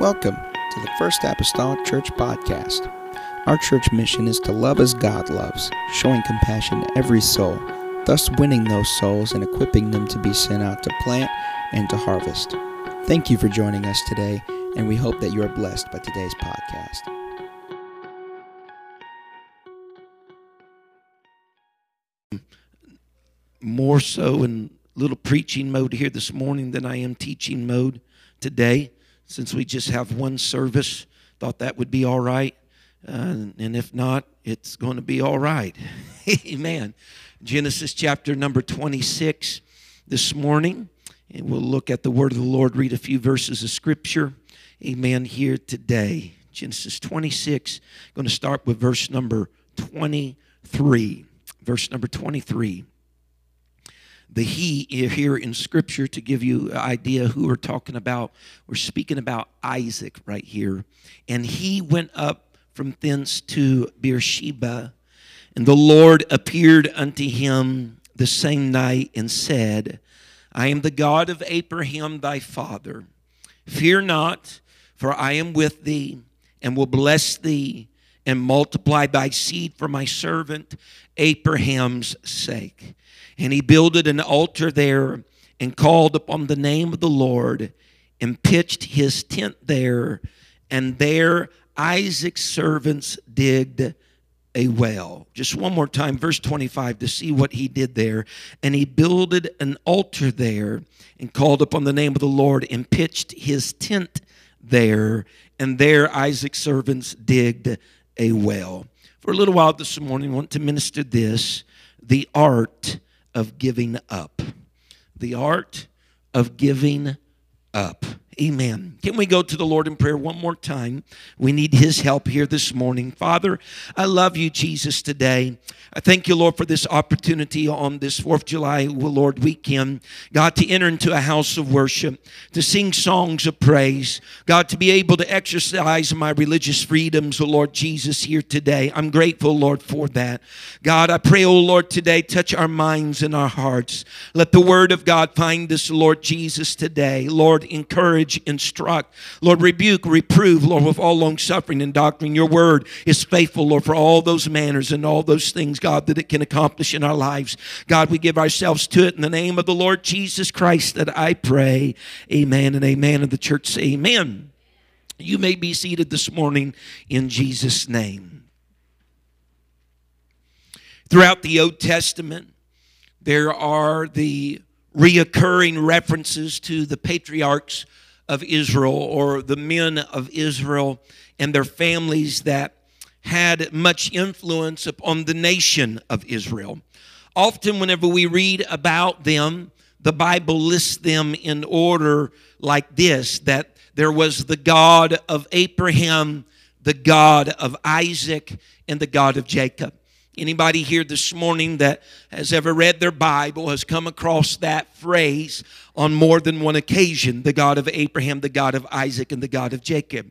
Welcome to the First Apostolic Church Podcast. Our church mission is to love as God loves, showing compassion to every soul, thus winning those souls and equipping them to be sent out to plant and to harvest. Thank you for joining us today, and we hope that you are blessed by today's podcast. more so in little preaching mode here this morning than I am teaching mode today, since we just have one service. Thought that would be all right. Uh, and if not, it's going to be all right. Amen. Genesis chapter number 26 this morning. And we'll look at the word of the Lord, read a few verses of scripture. Amen. Here today. Genesis 26. Going to start with verse number 23. Verse number 23 the he here in scripture to give you an idea who we're talking about. We're speaking about isaac right here. And he went up from thence to beersheba and the lord appeared unto him the same night and said i am the god of abraham thy father. Fear not for i am with thee and will bless thee and multiply thy seed for my servant abraham's sake and he builded an altar there and called upon the name of the Lord and pitched his tent there. And there Isaac's servants digged a well. Just one more time, verse 25, to see what he did there. And he builded an altar there and called upon the name of the Lord and pitched his tent there. And there Isaac's servants digged a well. For a little while this morning, I want to minister this the art of giving up. The art of giving up. Amen. Can we go to the Lord in prayer one more time? We need His help here this morning. Father, I love you, Jesus, today. I thank you, Lord, for this opportunity on this 4th of July, Lord, weekend. God, to enter into a house of worship, to sing songs of praise. God, to be able to exercise my religious freedoms, oh Lord Jesus, here today. I'm grateful, Lord, for that. God, I pray, oh Lord, today, touch our minds and our hearts. Let the word of God find us, Lord Jesus, today. Lord, encourage, instruct. Lord, rebuke, reprove, Lord, with all long suffering and doctrine. Your word is faithful, Lord, for all those manners and all those things God, that it can accomplish in our lives. God, we give ourselves to it in the name of the Lord Jesus Christ that I pray. Amen and amen. And the church say, Amen. You may be seated this morning in Jesus' name. Throughout the Old Testament, there are the reoccurring references to the patriarchs of Israel or the men of Israel and their families that had much influence upon the nation of Israel. Often, whenever we read about them, the Bible lists them in order like this that there was the God of Abraham, the God of Isaac, and the God of Jacob. Anybody here this morning that has ever read their Bible has come across that phrase on more than one occasion the God of Abraham, the God of Isaac, and the God of Jacob.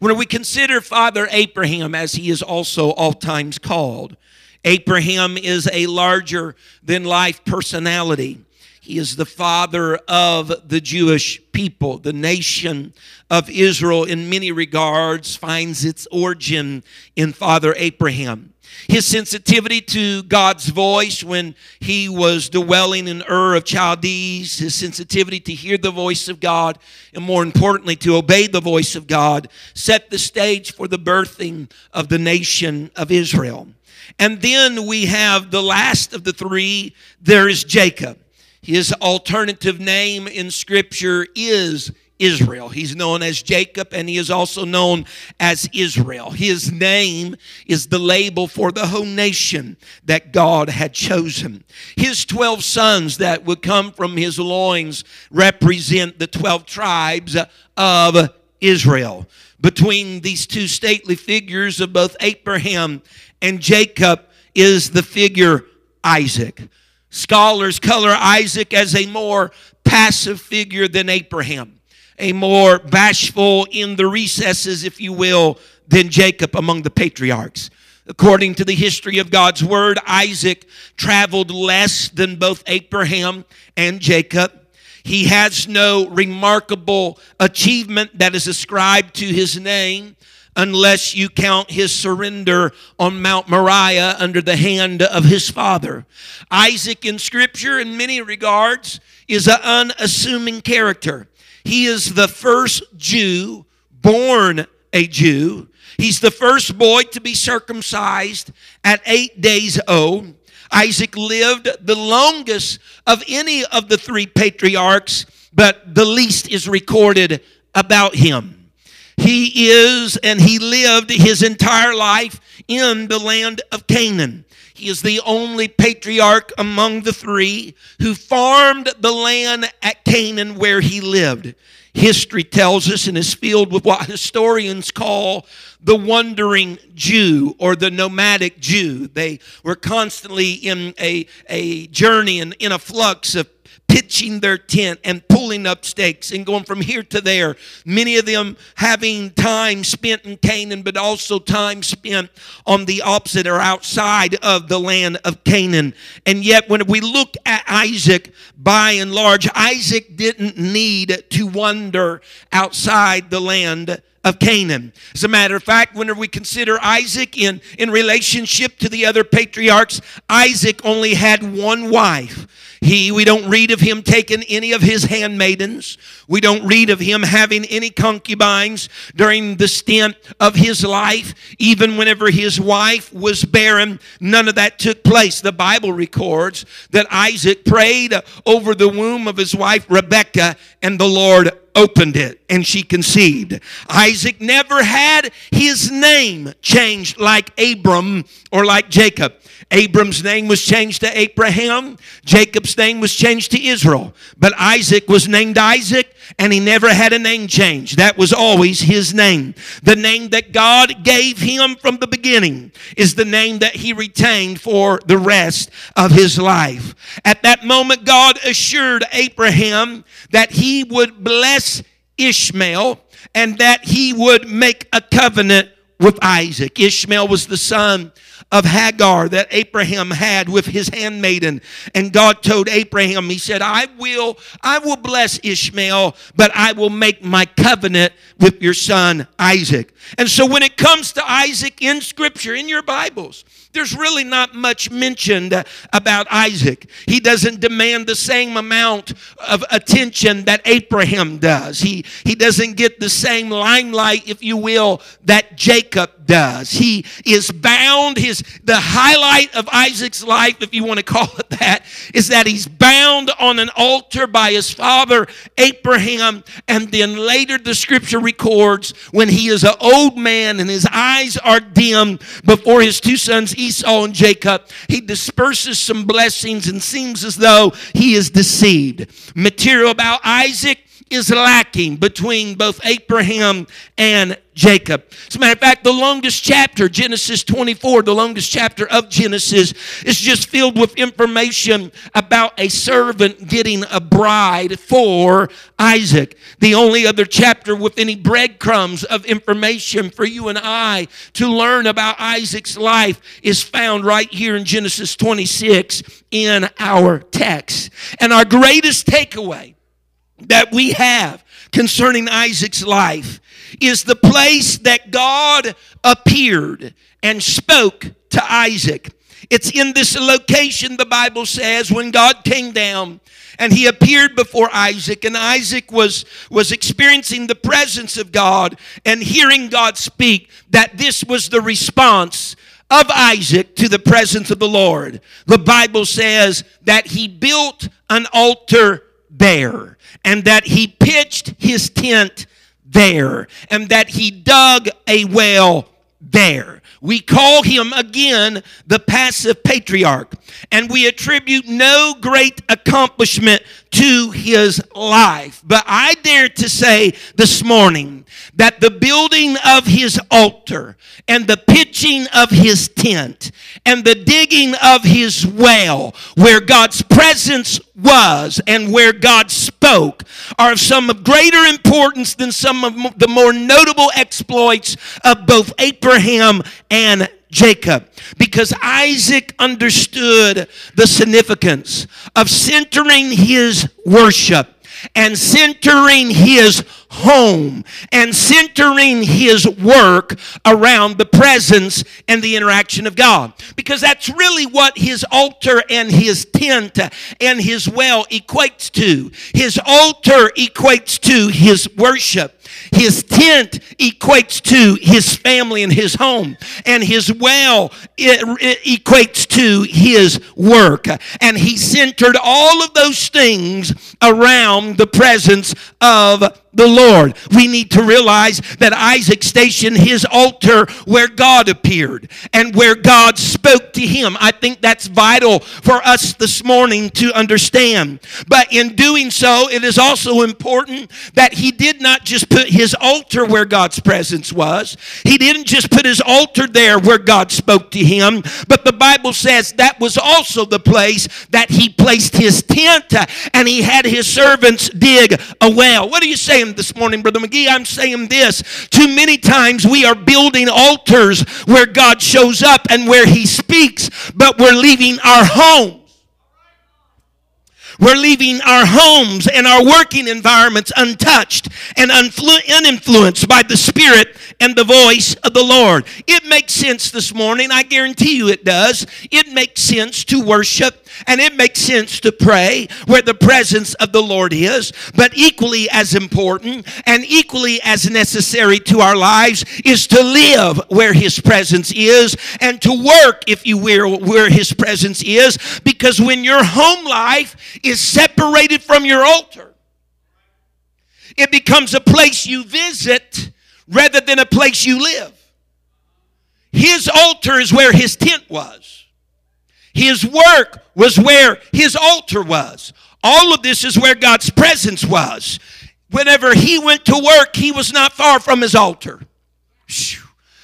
When we consider Father Abraham, as he is also oftentimes called, Abraham is a larger than life personality. He is the father of the Jewish people. The nation of Israel, in many regards, finds its origin in Father Abraham. His sensitivity to God's voice when he was dwelling in Ur of Chaldees, his sensitivity to hear the voice of God, and more importantly, to obey the voice of God, set the stage for the birthing of the nation of Israel. And then we have the last of the three, there is Jacob. His alternative name in Scripture is Israel. He's known as Jacob and he is also known as Israel. His name is the label for the whole nation that God had chosen. His 12 sons that would come from his loins represent the 12 tribes of Israel. Between these two stately figures of both Abraham and Jacob is the figure Isaac. Scholars color Isaac as a more passive figure than Abraham a more bashful in the recesses, if you will, than Jacob among the patriarchs. According to the history of God's word, Isaac traveled less than both Abraham and Jacob. He has no remarkable achievement that is ascribed to his name unless you count his surrender on Mount Moriah under the hand of his father. Isaac in Scripture, in many regards, is an unassuming character. He is the first Jew born a Jew. He's the first boy to be circumcised at eight days old. Isaac lived the longest of any of the three patriarchs, but the least is recorded about him. He is and he lived his entire life in the land of Canaan. He is the only patriarch among the three who farmed the land at Canaan where he lived. History tells us and is filled with what historians call the wandering Jew or the nomadic Jew. They were constantly in a, a journey and in a flux of pitching their tent and pulling up stakes and going from here to there. Many of them having time spent in Canaan, but also time spent on the opposite or outside of the land of Canaan. And yet, when we look at Isaac, by and large, Isaac didn't need to wander outside the land of Canaan. As a matter of fact, whenever we consider Isaac in, in relationship to the other patriarchs, Isaac only had one wife. He, we don't read of him taking any of his handmaidens. We don't read of him having any concubines during the stint of his life. Even whenever his wife was barren, none of that took place. The Bible records that Isaac prayed over the womb of his wife Rebekah, and the Lord opened it and she conceived. Isaac never had his name changed like Abram or like Jacob. Abram's name was changed to Abraham. Jacob's name was changed to Israel. But Isaac was named Isaac and he never had a name change. That was always his name. The name that God gave him from the beginning is the name that he retained for the rest of his life. At that moment, God assured Abraham that he would bless Ishmael and that he would make a covenant with Isaac. Ishmael was the son of Hagar that Abraham had with his handmaiden. And God told Abraham, He said, I will, I will bless Ishmael, but I will make my covenant with your son Isaac. And so when it comes to Isaac in Scripture, in your Bibles, there's really not much mentioned about Isaac. He doesn't demand the same amount of attention that Abraham does. He, he doesn't get the same limelight, if you will, that Jacob does. He is bound, his the highlight of Isaac's life, if you want to call it that, is that he's bound on an altar by his father Abraham, and then later the scripture records when he is an old man and his eyes are dim before his two sons Esau and Jacob, he disperses some blessings and seems as though he is deceived. Material about Isaac is lacking between both Abraham and Jacob. As a matter of fact, the longest chapter, Genesis 24, the longest chapter of Genesis, is just filled with information about a servant getting a bride for Isaac. The only other chapter with any breadcrumbs of information for you and I to learn about Isaac's life is found right here in Genesis 26 in our text. And our greatest takeaway that we have concerning Isaac's life is the place that God appeared and spoke to Isaac. It's in this location, the Bible says, when God came down and he appeared before Isaac, and Isaac was, was experiencing the presence of God and hearing God speak, that this was the response of Isaac to the presence of the Lord. The Bible says that he built an altar there, and that he pitched his tent there, and that he dug a well there. We call him again the passive patriarch, and we attribute no great accomplishment to his life. But I dare to say this morning that the building of his altar and the pitching of his tent and the digging of his well where God's presence was and where God spoke are of some greater importance than some of the more notable exploits of both Abraham and Jacob because Isaac understood the significance of centering his worship and centering his home and centering his work around the presence and the interaction of God. Because that's really what his altar and his tent and his well equates to. His altar equates to his worship. His tent equates to his family and his home, and his well equates to his work. And he centered all of those things around the presence of the Lord. We need to realize that Isaac stationed his altar where God appeared and where God spoke to him. I think that's vital for us this morning to understand. But in doing so, it is also important that he did not just put his altar where God's presence was, he didn't just put his altar there where God spoke to him, but the Bible says that was also the place that he placed his tent and he had his servants dig a well. What do you saying this morning, Brother McGee? I'm saying this. Too many times we are building altars where God shows up and where he speaks, but we're leaving our home we're leaving our homes and our working environments untouched and uninfluenced by the Spirit and the voice of the Lord. It makes sense this morning. I guarantee you it does. It makes sense to worship and it makes sense to pray where the presence of the Lord is. But equally as important and equally as necessary to our lives is to live where His presence is and to work, if you will, where His presence is. Because when your home life is separated from your altar. It becomes a place you visit rather than a place you live. His altar is where his tent was. His work was where his altar was. All of this is where God's presence was. Whenever he went to work, he was not far from his altar.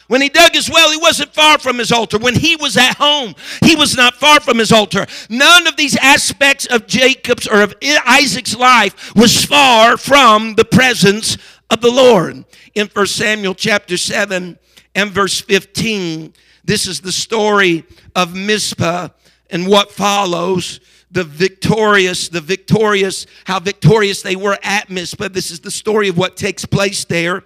When he dug his well, he wasn't far from his altar. When he was at home, he was not far from his altar. None of these aspects of Jacob's or of Isaac's life was far from the presence of the Lord. In 1 Samuel chapter 7 and verse 15, this is the story of Mizpah and what follows the victorious, the victorious, how victorious they were at Mizpah. This is the story of what takes place there.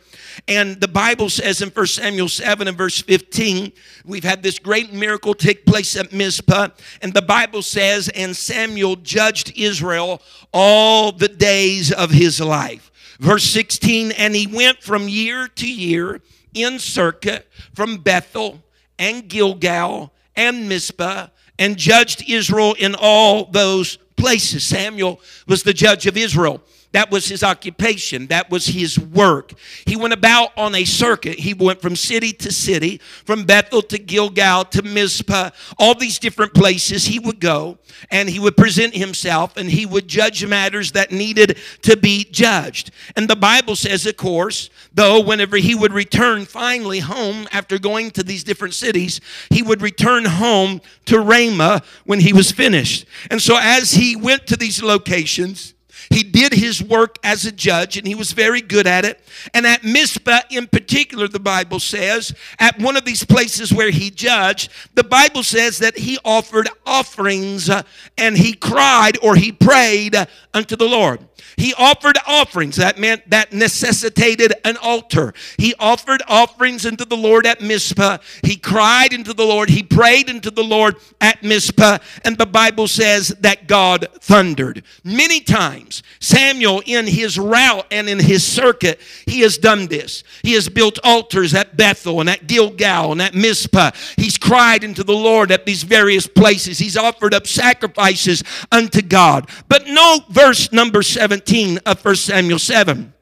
And the Bible says in 1 Samuel 7 and verse 15, we've had this great miracle take place at Mizpah. And the Bible says, and Samuel judged Israel all the days of his life. Verse 16, and he went from year to year in circuit from Bethel and Gilgal and Mizpah and judged Israel in all those places. Samuel was the judge of Israel. That was his occupation. That was his work. He went about on a circuit. He went from city to city, from Bethel to Gilgal to Mizpah, all these different places he would go and he would present himself and he would judge matters that needed to be judged. And the Bible says, of course, though, whenever he would return finally home after going to these different cities, he would return home to Ramah when he was finished. And so as he went to these locations, he did his work as a judge and he was very good at it. And at Mizpah, in particular, the Bible says, at one of these places where he judged, the Bible says that he offered offerings uh, and he cried or he prayed unto the Lord. He offered offerings. That meant that necessitated an altar. He offered offerings unto the Lord at Mizpah. He cried unto the Lord. He prayed unto the Lord at Mizpah. And the Bible says that God thundered. Many times, Samuel, in his route and in his circuit, he has done this. He has built altars at Bethel and at Gilgal and at Mizpah. He's cried unto the Lord at these various places. He's offered up sacrifices unto God. But no verse number 17 17 of 1 Samuel 7.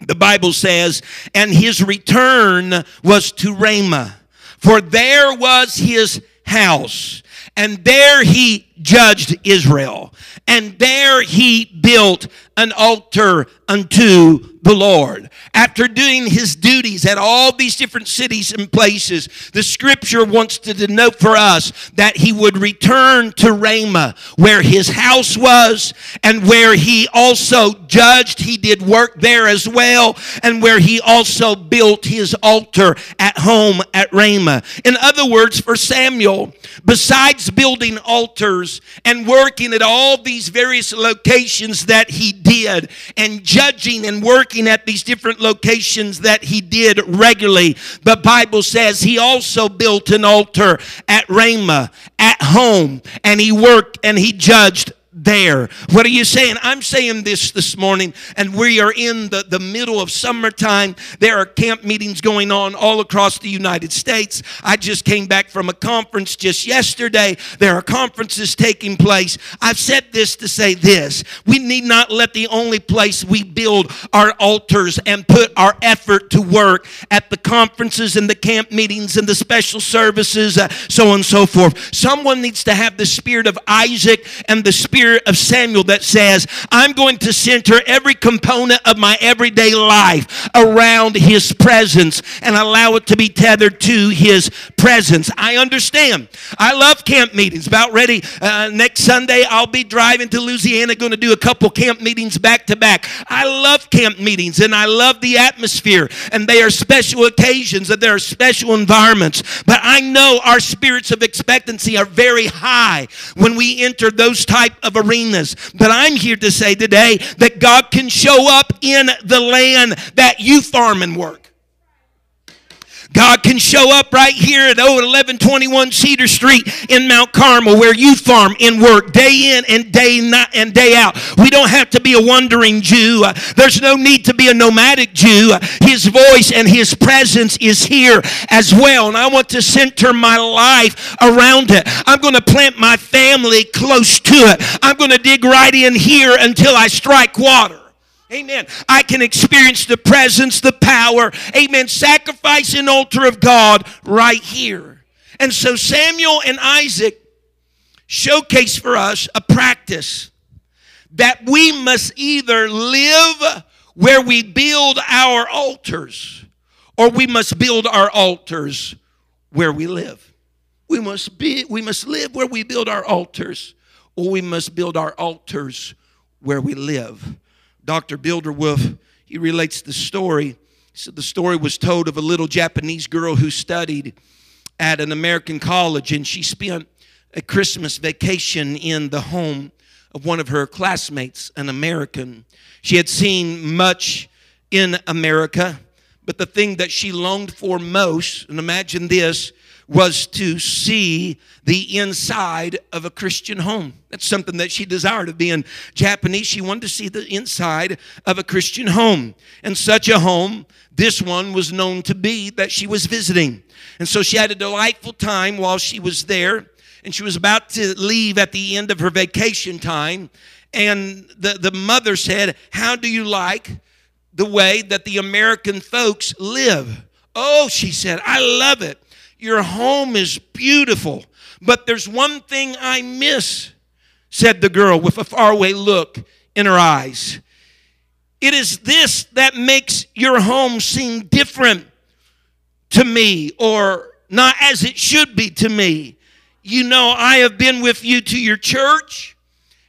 The Bible says, and his return was to Ramah, for there was his house, and there he judged Israel, and there he built an altar unto the Lord. After doing his duties at all these different cities and places, the scripture wants to denote for us that he would return to Ramah, where his house was, and where he also judged. He did work there as well, and where he also built his altar at home at Ramah. In other words, for Samuel, besides building altars, years and working at all these various locations that he did and judging and working at these different locations that he did regularly, the Bible says he also built an altar at Ramah, at home, and he worked and he judged there. What are you saying? I'm saying this this morning, and we are in the, the middle of summertime. There are camp meetings going on all across the United States. I just came back from a conference just yesterday. There are conferences taking place. I've said this to say this we need not let the only place we build our altars and put our effort to work at the conferences and the camp meetings and the special services, uh, so on and so forth. Someone needs to have the spirit of Isaac and the spirit spirit of Samuel that says, I'm going to center every component of my everyday life around his presence and allow it to be tethered to his presence. I understand. I love camp meetings. About ready. Uh, next Sunday, I'll be driving to Louisiana, going to do a couple camp meetings back to back. I love camp meetings and I love the atmosphere, and they are special occasions and there are special environments. But I know our spirits of expectancy are very high when we enter those type of of arenas. But I'm here to say today that God can show up in the land that you farm and work. God can show up right here at 1121 Cedar Street in Mount Carmel where you farm and work day in and day night and day out. We don't have to be a wandering Jew. There's no need to be a nomadic Jew. His voice and his presence is here as well. And I want to center my life around it. I'm going to plant my family close to it. I'm going to dig right in here until I strike water. Amen. I can experience the presence, the power. Amen. Sacrifice and altar of God right here. And so Samuel and Isaac showcase for us a practice that we must either live where we build our altars or we must build our altars where we live. We must be we must live where we build our altars or we must build our altars where we live. Dr. Wilderwolf, he relates the story. So the story was told of a little Japanese girl who studied at an American college, and she spent a Christmas vacation in the home of one of her classmates, an American. She had seen much in America, but the thing that she longed for most, and imagine this, was to see the inside of a Christian home. That's something that she desired of being Japanese. She wanted to see the inside of a Christian home. And such a home, this one was known to be that she was visiting. And so she had a delightful time while she was there. And she was about to leave at the end of her vacation time. And the, the mother said, How do you like the way that the American folks live? Oh, she said, I love it. Your home is beautiful, but there's one thing I miss, said the girl with a faraway look in her eyes. It is this that makes your home seem different to me or not as it should be to me. You know, I have been with you to your church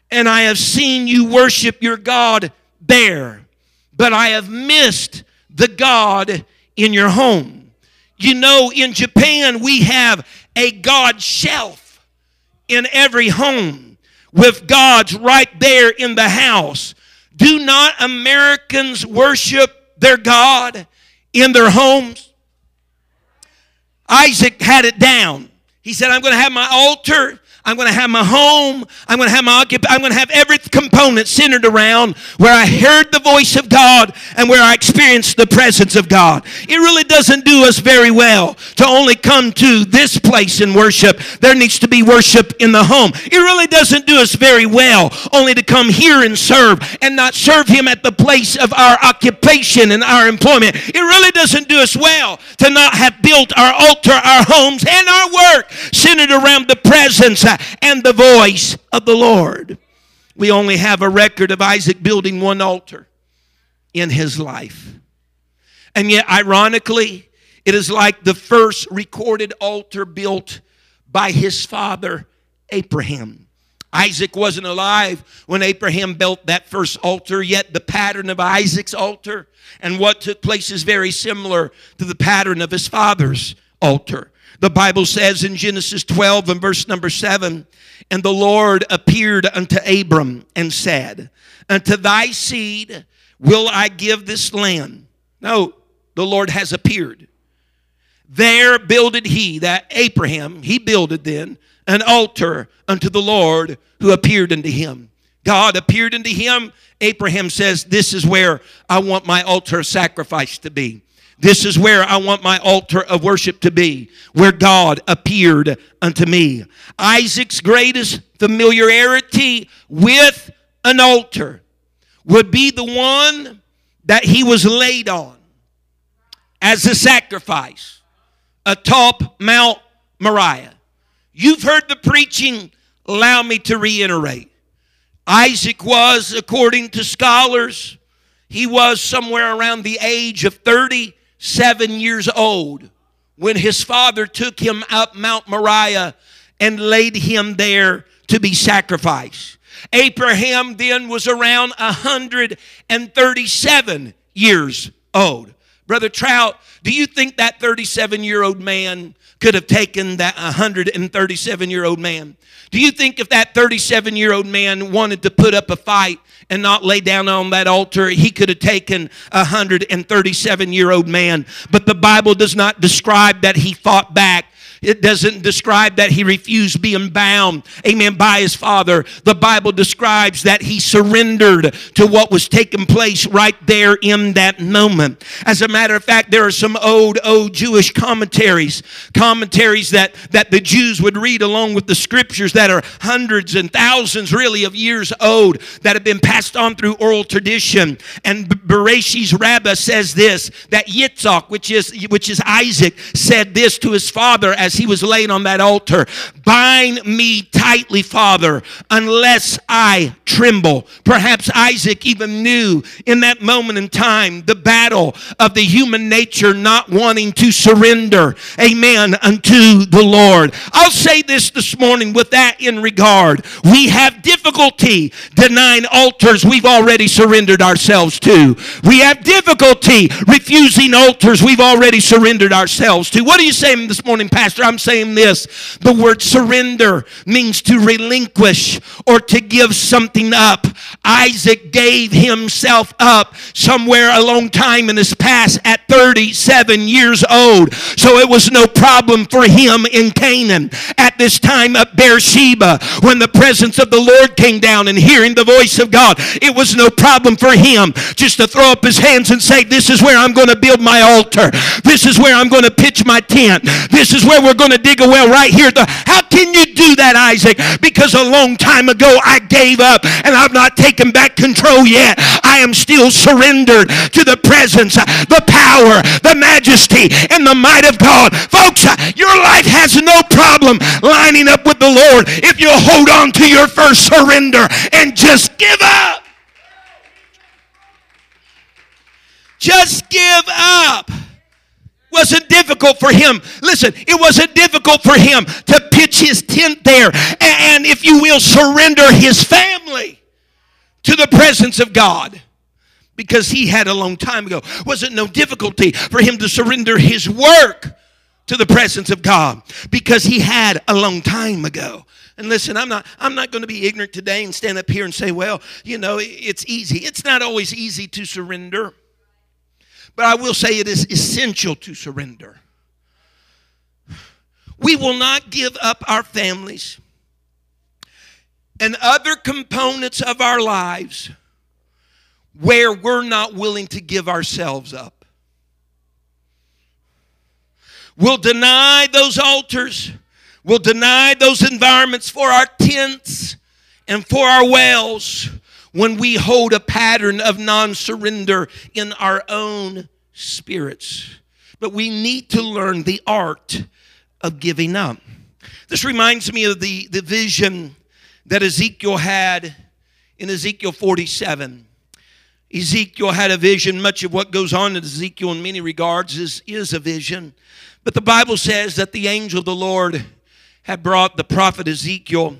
and I have seen you worship your God there, but I have missed the God in your home. You know, in Japan, we have a God shelf in every home with gods right there in the house. Do not Americans worship their God in their homes? Isaac had it down. He said, I'm going to have my altar I'm going to have my home. I'm going to have my I'm going to have every component centered around where I heard the voice of God and where I experienced the presence of God. It really doesn't do us very well to only come to this place in worship. There needs to be worship in the home. It really doesn't do us very well only to come here and serve and not serve Him at the place of our occupation and our employment. It really doesn't do us well to not have built our altar, our homes, and our work centered around the presence and the voice of the Lord. We only have a record of Isaac building one altar in his life. And yet, ironically, it is like the first recorded altar built by his father, Abraham. Isaac wasn't alive when Abraham built that first altar, yet the pattern of Isaac's altar and what took place is very similar to the pattern of his father's altar. The Bible says in Genesis 12 and verse number 7 And the Lord appeared unto Abram and said, Unto thy seed will I give this land. No, the Lord has appeared. There builded he, that Abraham, he builded then an altar unto the Lord who appeared unto him. God appeared unto him. Abraham says, This is where I want my altar sacrifice to be. This is where I want my altar of worship to be, where God appeared unto me. Isaac's greatest familiarity with an altar would be the one that he was laid on as a sacrifice atop Mount Moriah. You've heard the preaching. Allow me to reiterate. Isaac was, according to scholars, he was somewhere around the age of 30 seven years old when his father took him up Mount Moriah and laid him there to be sacrificed. Abraham then was around 137 years old. Brother Trout, do you think that 37 year old man could have taken that 137 year old man? Do you think if that 37 year old man wanted to put up a fight and not lay down on that altar, he could have taken a 137 year old man? But the Bible does not describe that he fought back. It doesn't describe that he refused being bound, amen, by his father. The Bible describes that he surrendered to what was taking place right there in that moment. As a matter of fact, there are some old, old Jewish commentaries, commentaries that, that the Jews would read along with the scriptures that are hundreds and thousands really of years old that have been passed on through oral tradition. And Bereshis Rabbah says this that Yitzhak, which is which is Isaac, said this to his father as as he was laying on that altar Bind me tightly, Father, unless I tremble. Perhaps Isaac even knew in that moment in time the battle of the human nature not wanting to surrender, amen, unto the Lord. I'll say this this morning with that in regard. We have difficulty denying altars we've already surrendered ourselves to. We have difficulty refusing altars we've already surrendered ourselves to. What are you saying this morning, Pastor? I'm saying this. The word surrender means to relinquish or to give something up. Isaac gave himself up somewhere a long time in his past at 37 years old. So it was no problem for him in Canaan. At this time at Beersheba, when the presence of the Lord came down and hearing the voice of God, it was no problem for him just to throw up his hands and say, This is where I'm going to build my altar. This is where I'm going to pitch my tent. This is where we're going to dig a well right here. How can you do that, Isaac? Because a long time ago I gave up and I've not taken back control yet. I am still surrendered to the presence, the power, the majesty, and the might of God. Folks, your life has no problem lining up with the Lord if you hold on to your first surrender and just give up. Just give up wasn't difficult for him. Listen, it wasn't difficult for him to pitch his tent there and, if you will, surrender his family to the presence of God because he had a long time ago. Wasn't no difficulty for him to surrender his work to the presence of God because he had a long time ago. And listen, I'm not I'm not going to be ignorant today and stand up here and say, well, you know, it's easy. It's not always easy to surrender. But I will say it is essential to surrender. We will not give up our families and other components of our lives where we're not willing to give ourselves up. We'll deny those altars. We'll deny those environments for our tents and for our wells when we hold a pattern of non surrender in our own spirits. But we need to learn the art of giving up. This reminds me of the, the vision that Ezekiel had in Ezekiel 47. Ezekiel had a vision. Much of what goes on in Ezekiel, in many regards, is, is a vision. But the Bible says that the angel of the Lord had brought the prophet Ezekiel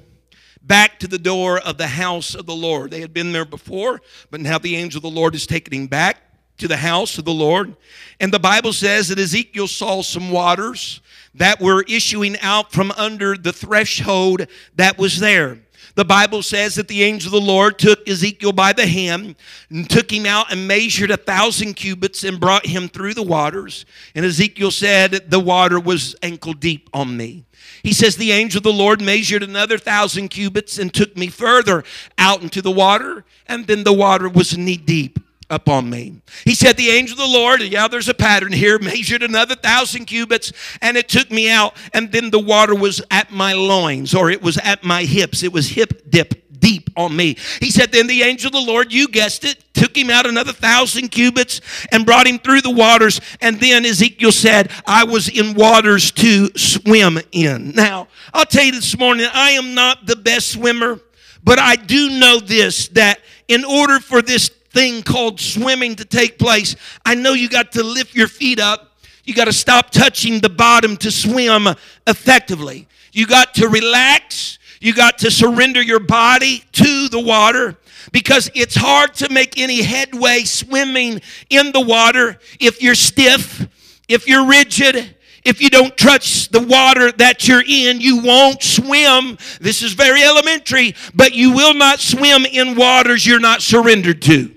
back to the door of the house of the Lord. They had been there before, but now the angel of the Lord is taking him back to the house of the Lord. And the Bible says that Ezekiel saw some waters that were issuing out from under the threshold that was there. The Bible says that the angel of the Lord took Ezekiel by the hand and took him out and measured a thousand cubits and brought him through the waters. And Ezekiel said, The water was ankle deep on me. He says, The angel of the Lord measured another thousand cubits and took me further out into the water, and then the water was knee deep upon me. He said, The angel of the Lord, yeah, there's a pattern here, measured another thousand cubits, and it took me out, and then the water was at my loins, or it was at my hips. It was hip dip deep on me. He said, Then the angel of the Lord, you guessed it, took him out another thousand cubits and brought him through the waters. And then Ezekiel said, I was in waters to swim in. Now, I'll tell you this morning, I am not the best swimmer, but I do know this that in order for this thing called swimming to take place, I know you got to lift your feet up. You got to stop touching the bottom to swim effectively. You got to relax. You got to surrender your body to the water because it's hard to make any headway swimming in the water if you're stiff, if you're rigid, if you don't touch the water that you're in, you won't swim. This is very elementary, but you will not swim in waters you're not surrendered to.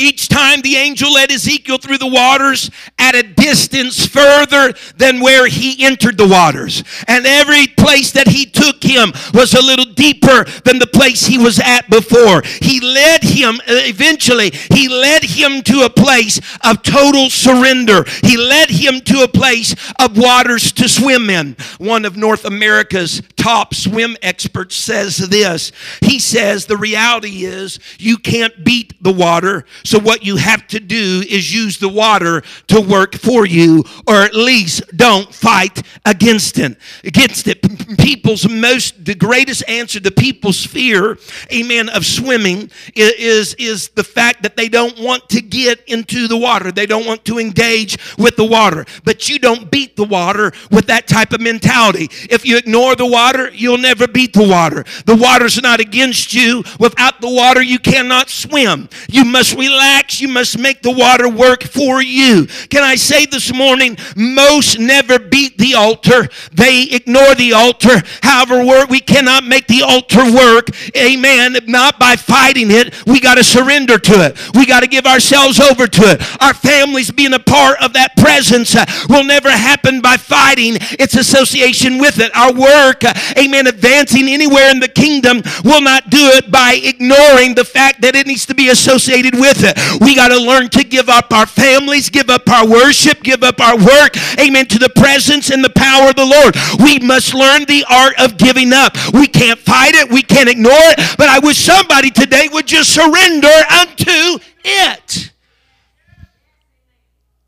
Each time the angel led Ezekiel through the waters at a distance further than where he entered the waters. And every place that he took him was a little deeper than the place he was at before. He led him, uh, eventually, he led him to a place of total surrender. He led him to a place of waters to swim in. One of North America's top swim expert says this. He says the reality is you can't beat the water so, what you have to do is use the water to work for you, or at least don't fight against it. Against it. People's most, the greatest answer to people's fear, amen, of swimming is, is the fact that they don't want to get into the water. They don't want to engage with the water. But you don't beat the water with that type of mentality. If you ignore the water, you'll never beat the water. The water's not against you. Without the water, you cannot swim. You must relax relax, you must make the water work for you. Can I say this morning, most never beat the altar. They ignore the altar. However, we cannot make the altar work. Amen. Not by fighting it. We got to surrender to it. We got to give ourselves over to it. Our families being a part of that presence uh, will never happen by fighting its association with it. Our work, uh, amen, advancing anywhere in the kingdom will not do it by ignoring the fact that it needs to be associated with it. We got to learn to give up our families, give up our worship, give up our work, amen, to the presence and the power of the Lord. We must learn the art of giving up. We can't fight it, we can't ignore it, but I wish somebody today would just surrender unto it.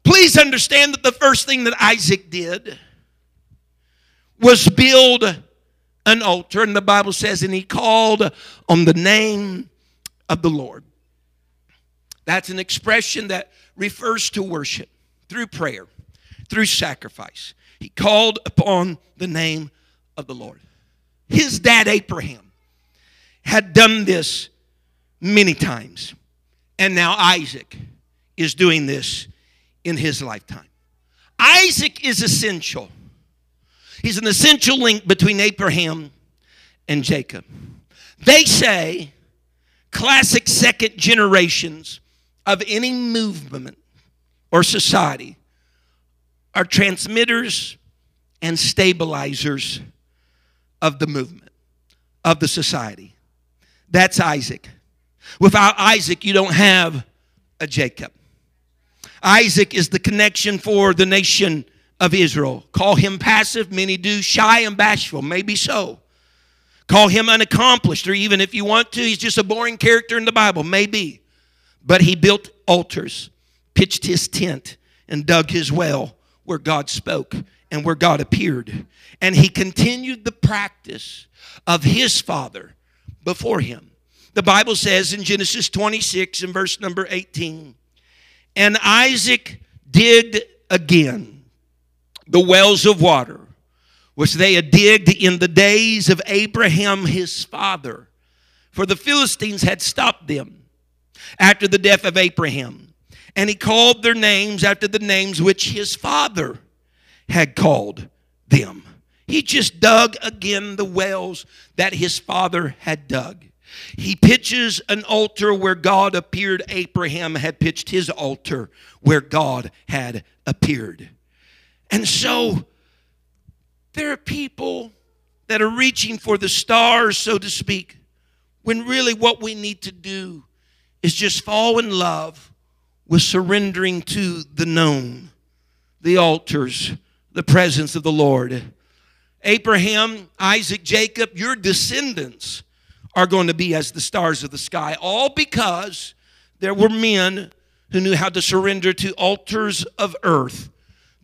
Please understand that the first thing that Isaac did was build an altar, and the Bible says, and he called on the name of the Lord. That's an expression that refers to worship through prayer, through sacrifice. He called upon the name of the Lord. His dad, Abraham, had done this many times. And now Isaac is doing this in his lifetime. Isaac is essential. He's an essential link between Abraham and Jacob. They say classic second generations of any movement or society are transmitters and stabilizers of the movement, of the society. That's Isaac. Without Isaac, you don't have a Jacob. Isaac is the connection for the nation of Israel. Call him passive, many do, shy and bashful, maybe so. Call him unaccomplished, or even if you want to, he's just a boring character in the Bible, maybe. But he built altars, pitched his tent, and dug his well where God spoke and where God appeared. And he continued the practice of his father before him. The Bible says in Genesis 26 and verse number 18, and Isaac digged again the wells of water which they had digged in the days of Abraham his father, for the Philistines had stopped them after the death of Abraham. And he called their names after the names which his father had called them. He just dug again the wells that his father had dug. He pitches an altar where God appeared. Abraham had pitched his altar where God had appeared. And so there are people that are reaching for the stars, so to speak, when really what we need to do is just fall in love with surrendering to the known, the altars, the presence of the Lord. Abraham, Isaac, Jacob, your descendants are going to be as the stars of the sky, all because there were men who knew how to surrender to altars of earth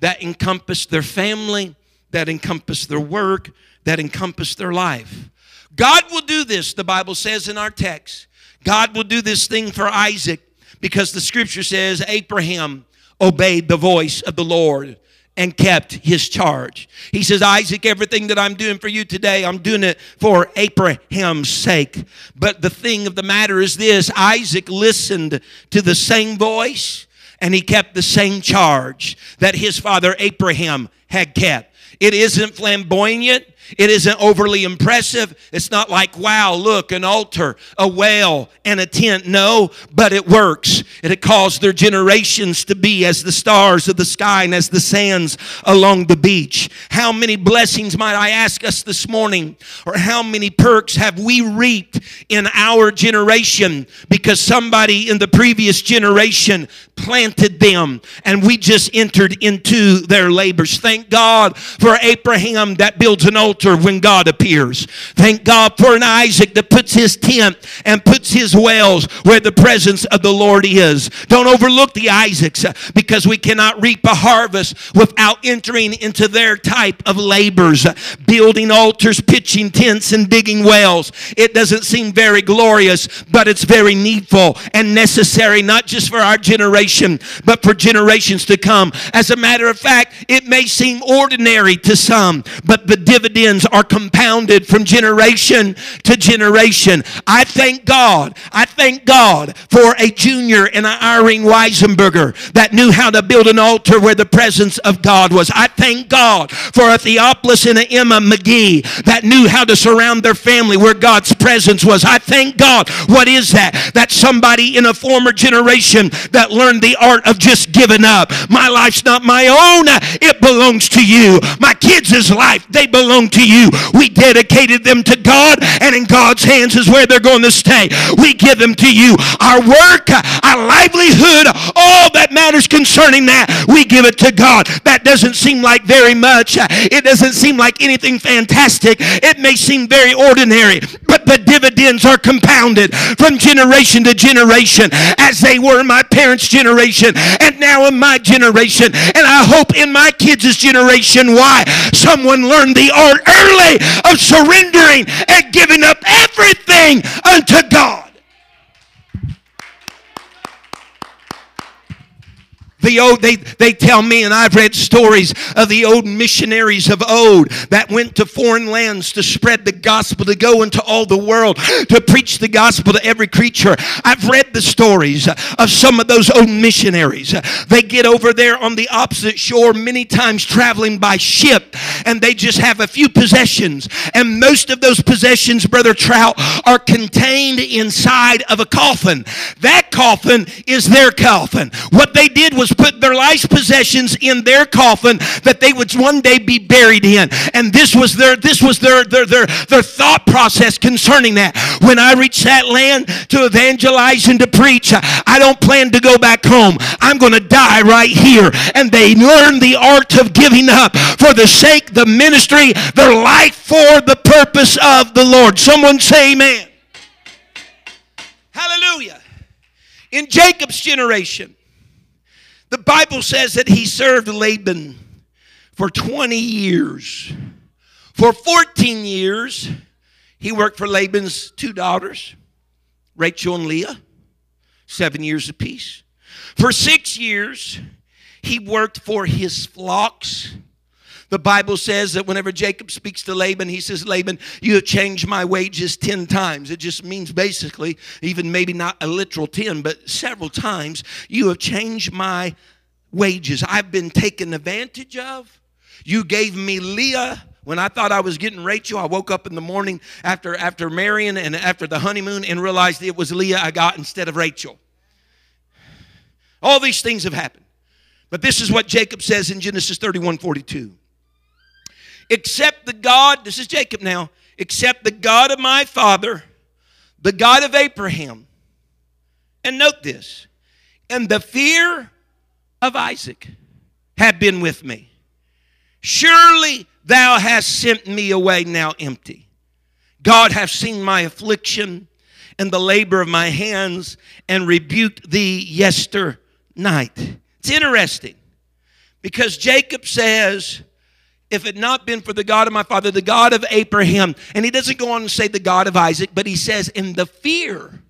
that encompassed their family, that encompassed their work, that encompassed their life. God will do this, the Bible says in our text. God will do this thing for Isaac because the scripture says Abraham obeyed the voice of the Lord and kept his charge. He says, Isaac, everything that I'm doing for you today, I'm doing it for Abraham's sake. But the thing of the matter is this Isaac listened to the same voice and he kept the same charge that his father Abraham had kept. It isn't flamboyant. It isn't overly impressive. It's not like, wow, look, an altar, a well, and a tent. No, but it works. And it caused their generations to be as the stars of the sky and as the sands along the beach. How many blessings might I ask us this morning? Or how many perks have we reaped in our generation because somebody in the previous generation planted them and we just entered into their labors? Thank God for Abraham that builds an altar altar when God appears. Thank God for an Isaac that puts his tent and puts his wells where the presence of the Lord is. Don't overlook the Isaacs uh, because we cannot reap a harvest without entering into their type of labors, building altars, pitching tents, and digging wells. It doesn't seem very glorious, but it's very needful and necessary, not just for our generation, but for generations to come. As a matter of fact, it may seem ordinary to some, but the dividend are compounded from generation to generation. I thank God. I thank God for a junior and an Irene Weisenberger that knew how to build an altar where the presence of God was. I thank God for a Theophilus and an Emma McGee that knew how to surround their family where God's presence was. I thank God. What is that? That somebody in a former generation that learned the art of just giving up. My life's not my own. It belongs to you. My kids' life, they belong to to you. We dedicated them to God, and in God's hands is where they're going to stay. We give them to you. Our work, our livelihood, all that matters concerning that, we give it to God. That doesn't seem like very much. It doesn't seem like anything fantastic. It may seem very ordinary, but the dividends are compounded from generation to generation as they were in my parents' generation and now in my generation. And I hope in my kids' generation. Why? Someone learned the art early of surrendering and giving up everything unto God. The old, they, they tell me, and I've read stories of the old missionaries of old that went to foreign lands to spread the gospel, to go into all the world, to preach the gospel to every creature. I've read the stories of some of those old missionaries. They get over there on the opposite shore, many times traveling by ship, and they just have a few possessions. And most of those possessions, Brother Trout, are contained inside of a coffin. That coffin is their coffin. What they did was put their life's possessions in their coffin that they would one day be buried in. And this was their this was their their their, their thought process concerning that. When I reach that land to evangelize and to preach, I don't plan to go back home. I'm going to die right here. And they learn the art of giving up for the sake, the ministry, their life for the purpose of the Lord. Someone say amen. Hallelujah. In Jacob's generation, the Bible says that he served Laban for 20 years. For 14 years, he worked for Laban's two daughters, Rachel and Leah, seven years apiece. For six years, he worked for his flocks. The Bible says that whenever Jacob speaks to Laban, he says, Laban, you have changed my wages 10 times. It just means basically, even maybe not a literal 10, but several times, you have changed my wages. I've been taken advantage of. You gave me Leah when I thought I was getting Rachel, I woke up in the morning after, after marrying and after the honeymoon and realized it was Leah I got instead of Rachel. All these things have happened. But this is what Jacob says in Genesis 31 42 except the God, this is Jacob now, except the God of my father, the God of Abraham. And note this, and the fear of Isaac have been with me. Surely thou hast sent me away now empty. God hath seen my affliction and the labor of my hands and rebuked thee yester night. It's interesting because Jacob says, if it not been for the God of my father, the God of Abraham, and he doesn't go on to say the God of Isaac, but he says, in the fear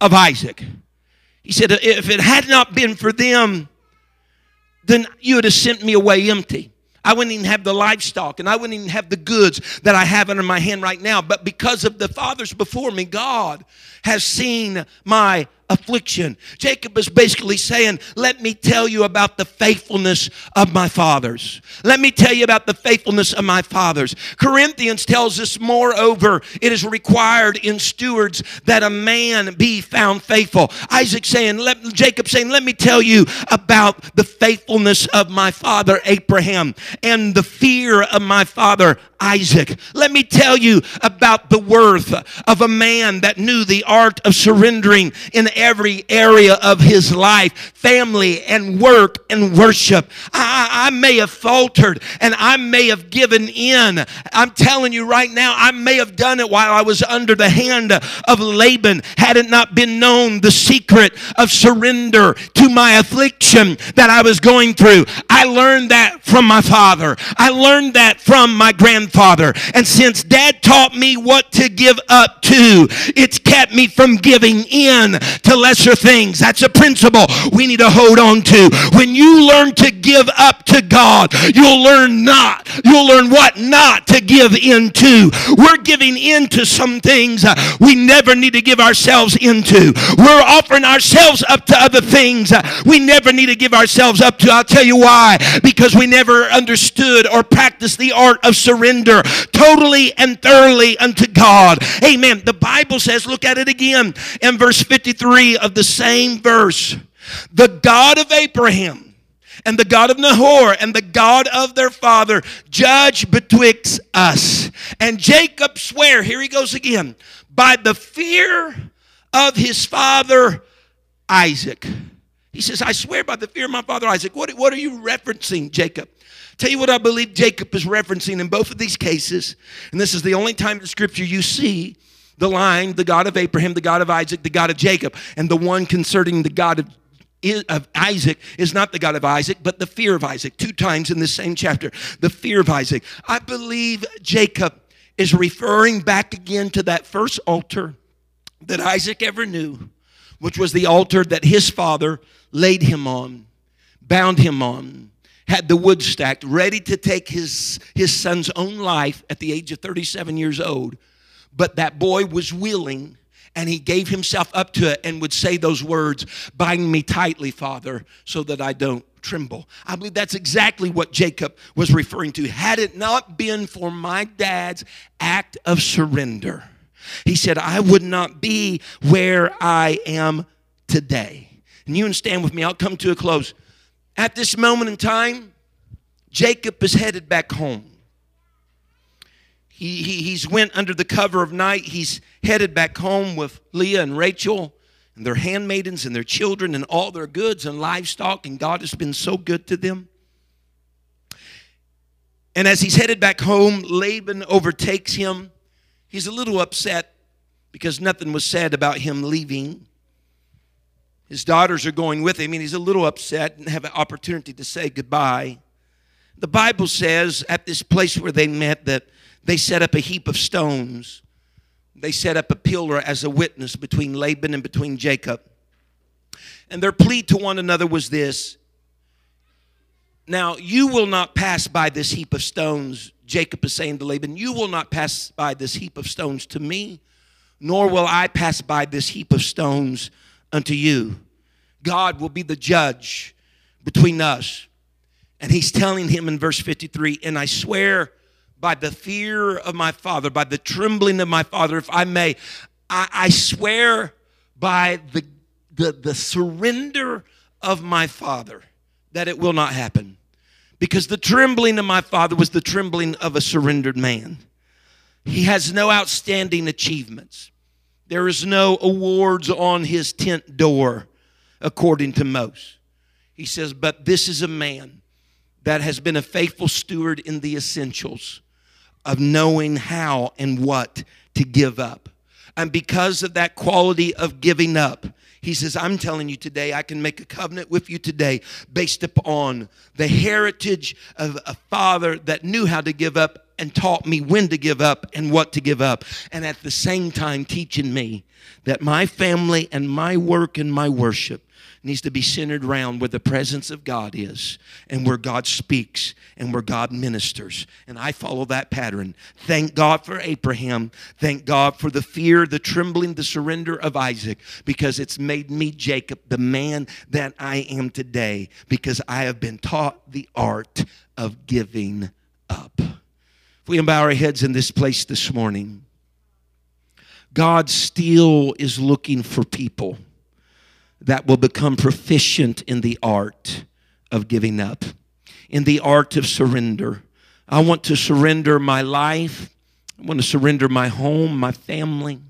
of Isaac. He said, if it had not been for them, then you would have sent me away empty. I wouldn't even have the livestock and I wouldn't even have the goods that I have under my hand right now. But because of the fathers before me, God has seen my affliction. Jacob is basically saying, Let me tell you about the faithfulness of my fathers. Let me tell you about the faithfulness of my fathers. Corinthians tells us, moreover, it is required in stewards that a man be found faithful. Isaac saying, let, Jacob saying, Let me tell you about the faithfulness of my father Abraham and the fear of my father Isaac. Let me tell you about the worth of a man that knew the art of surrendering in every area of his life family and work and worship. I, I, may have faltered and I may have given in. I'm telling you right now, I may have done it while I was under the hand of Laban had it not been known the secret of surrender to my affliction that I was going through. I learned that from my father, I learned that from my grandfather. And since dad taught me what to give up to, it's kept me from giving in to lesser things. That's a principle we need to hold on to. When you learn to give up to God, you'll learn not. You'll learn what not to give into. We're giving into some things uh, we never need to give ourselves into. We're offering ourselves up to other things uh, we never need to give ourselves up to. I'll tell you why. Because we never understood or practiced the art of surrender totally and thoroughly unto God. Amen. The Bible says, look at it again in verse 53 of the same verse. The God of Abraham and the God of Nahor and the God of their father judge betwixt us. And Jacob swear, here he goes again, by the fear of his father Isaac. He says, I swear by the fear of my father Isaac. What, what are you referencing, Jacob? Tell you what I believe Jacob is referencing in both of these cases, and this is the only time in Scripture you see the line, the God of Abraham, the God of Isaac, the God of Jacob, and the one concerning the God of of Isaac is not the God of Isaac, but the fear of Isaac. Two times in the same chapter, the fear of Isaac. I believe Jacob is referring back again to that first altar that Isaac ever knew, which was the altar that his father laid him on, bound him on, had the wood stacked, ready to take his, his son's own life at the age of 37 years old but that boy was willing and he gave himself up to it and would say those words Bind me tightly, Father, so that I don't tremble. I believe that's exactly what Jacob was referring to. Had it not been for my dad's act of surrender, he said, I would not be where I am today. And you stand with me, I'll come to a close. At this moment in time, Jacob is headed back home. He, he, he's went under the cover of night. He's headed back home with Leah and Rachel and their handmaidens and their children and all their goods and livestock, and God has been so good to them. And as he's headed back home, Laban overtakes him. He's a little upset because nothing was said about him leaving. His daughters are going with him, and he's a little upset and have an opportunity to say goodbye. The Bible says at this place where they met that they set up a heap of stones. They set up a pillar as a witness between Laban and between Jacob. And their plea to one another was this Now, you will not pass by this heap of stones, Jacob is saying to Laban, You will not pass by this heap of stones to me, nor will I pass by this heap of stones unto you. God will be the judge between us. And he's telling him in verse 53 And I swear by the fear of my father, by the trembling of my father, if I may, I, I swear by the, the, the surrender of my father that it will not happen. Because the trembling of my father was the trembling of a surrendered man. He has no outstanding achievements. There is no awards on his tent door, according to most. He says, But this is a man that has been a faithful steward in the essentials of knowing how and what to give up. And because of that quality of giving up, he says, I'm telling you today, I can make a covenant with you today based upon the heritage of a father that knew how to give up and taught me when to give up and what to give up. And at the same time, teaching me that my family and my work and my worship needs to be centered around where the presence of God is and where God speaks and where God ministers. And I follow that pattern. Thank God for Abraham. Thank God for the fear, the trembling, the surrender of Isaac because it's made me, Jacob, the man that I am today because I have been taught the art of giving up. If we bow our heads in this place this morning, God still is looking for people that will become proficient in the art of giving up, in the art of surrender. I want to surrender my life. I want to surrender my home, my family.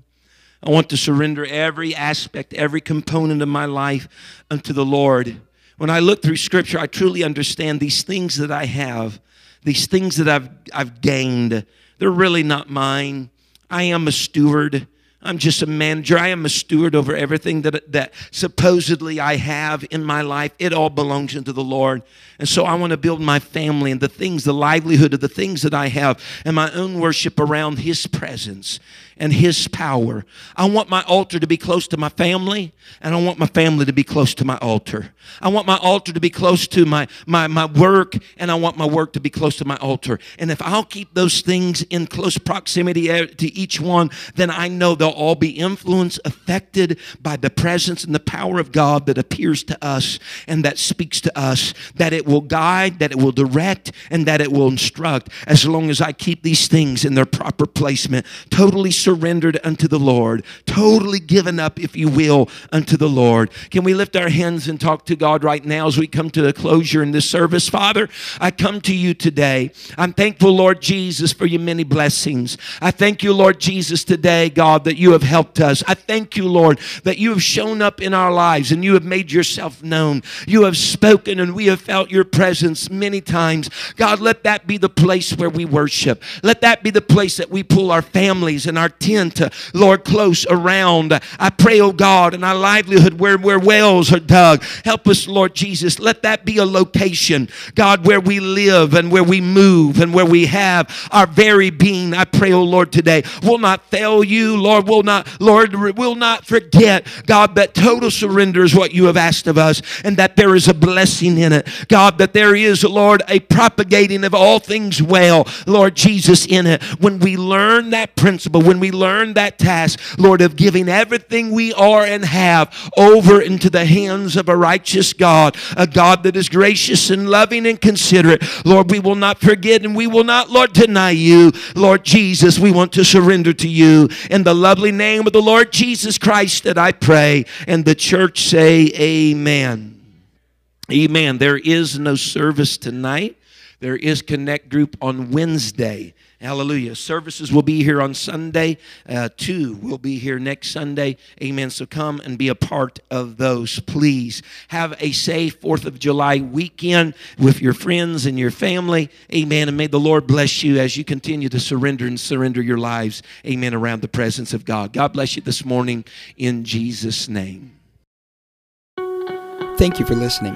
I want to surrender every aspect, every component of my life unto the Lord. When I look through Scripture, I truly understand these things that I have, these things that I've, I've gained, they're really not mine. I am a steward. I'm just a manager. I am a steward over everything that, that supposedly I have in my life. It all belongs unto the Lord. And so I want to build my family and the things, the livelihood of the things that I have and my own worship around His presence and His power. I want my altar to be close to my family, and I want my family to be close to my altar. I want my altar to be close to my, my, my work, and I want my work to be close to my altar. And if I'll keep those things in close proximity to each one, then I know they'll all be influenced, affected by the presence and the power of God that appears to us and that speaks to us, that it will guide, that it will direct, and that it will instruct as long as I keep these things in their proper placement, totally unto the Lord, totally given up, if you will, unto the Lord. Can we lift our hands and talk to God right now as we come to the closure in this service? Father, I come to you today. I'm thankful, Lord Jesus, for your many blessings. I thank you, Lord Jesus, today, God, that you have helped us. I thank you, Lord, that you have shown up in our lives and you have made yourself known. You have spoken and we have felt your presence many times. God, let that be the place where we worship. Let that be the place that we pull our families and our tent, Lord, close around. I pray, oh God, in our livelihood where, where wells are dug. Help us, Lord Jesus. Let that be a location, God, where we live and where we move and where we have our very being. I pray, oh Lord, today will not fail you, Lord, will not, Lord, will not forget, God, that total surrender is what you have asked of us and that there is a blessing in it. God, that there is, Lord, a propagating of all things well, Lord Jesus, in it. When we learn that principle, when we learn that task, Lord, of giving everything we are and have over into the hands of a righteous God, a God that is gracious and loving and considerate, Lord, we will not forget and we will not, Lord, deny you. Lord Jesus, we want to surrender to you in the lovely name of the Lord Jesus Christ that I pray. And the church say, Amen. Amen. There is no service tonight. There is Connect Group on Wednesday. Hallelujah. Services will be here on Sunday. Uh, two will be here next Sunday. Amen. So come and be a part of those, please. Have a safe 4th of July weekend with your friends and your family. Amen. And may the Lord bless you as you continue to surrender and surrender your lives. Amen. Around the presence of God. God bless you this morning in Jesus' name. Thank you for listening.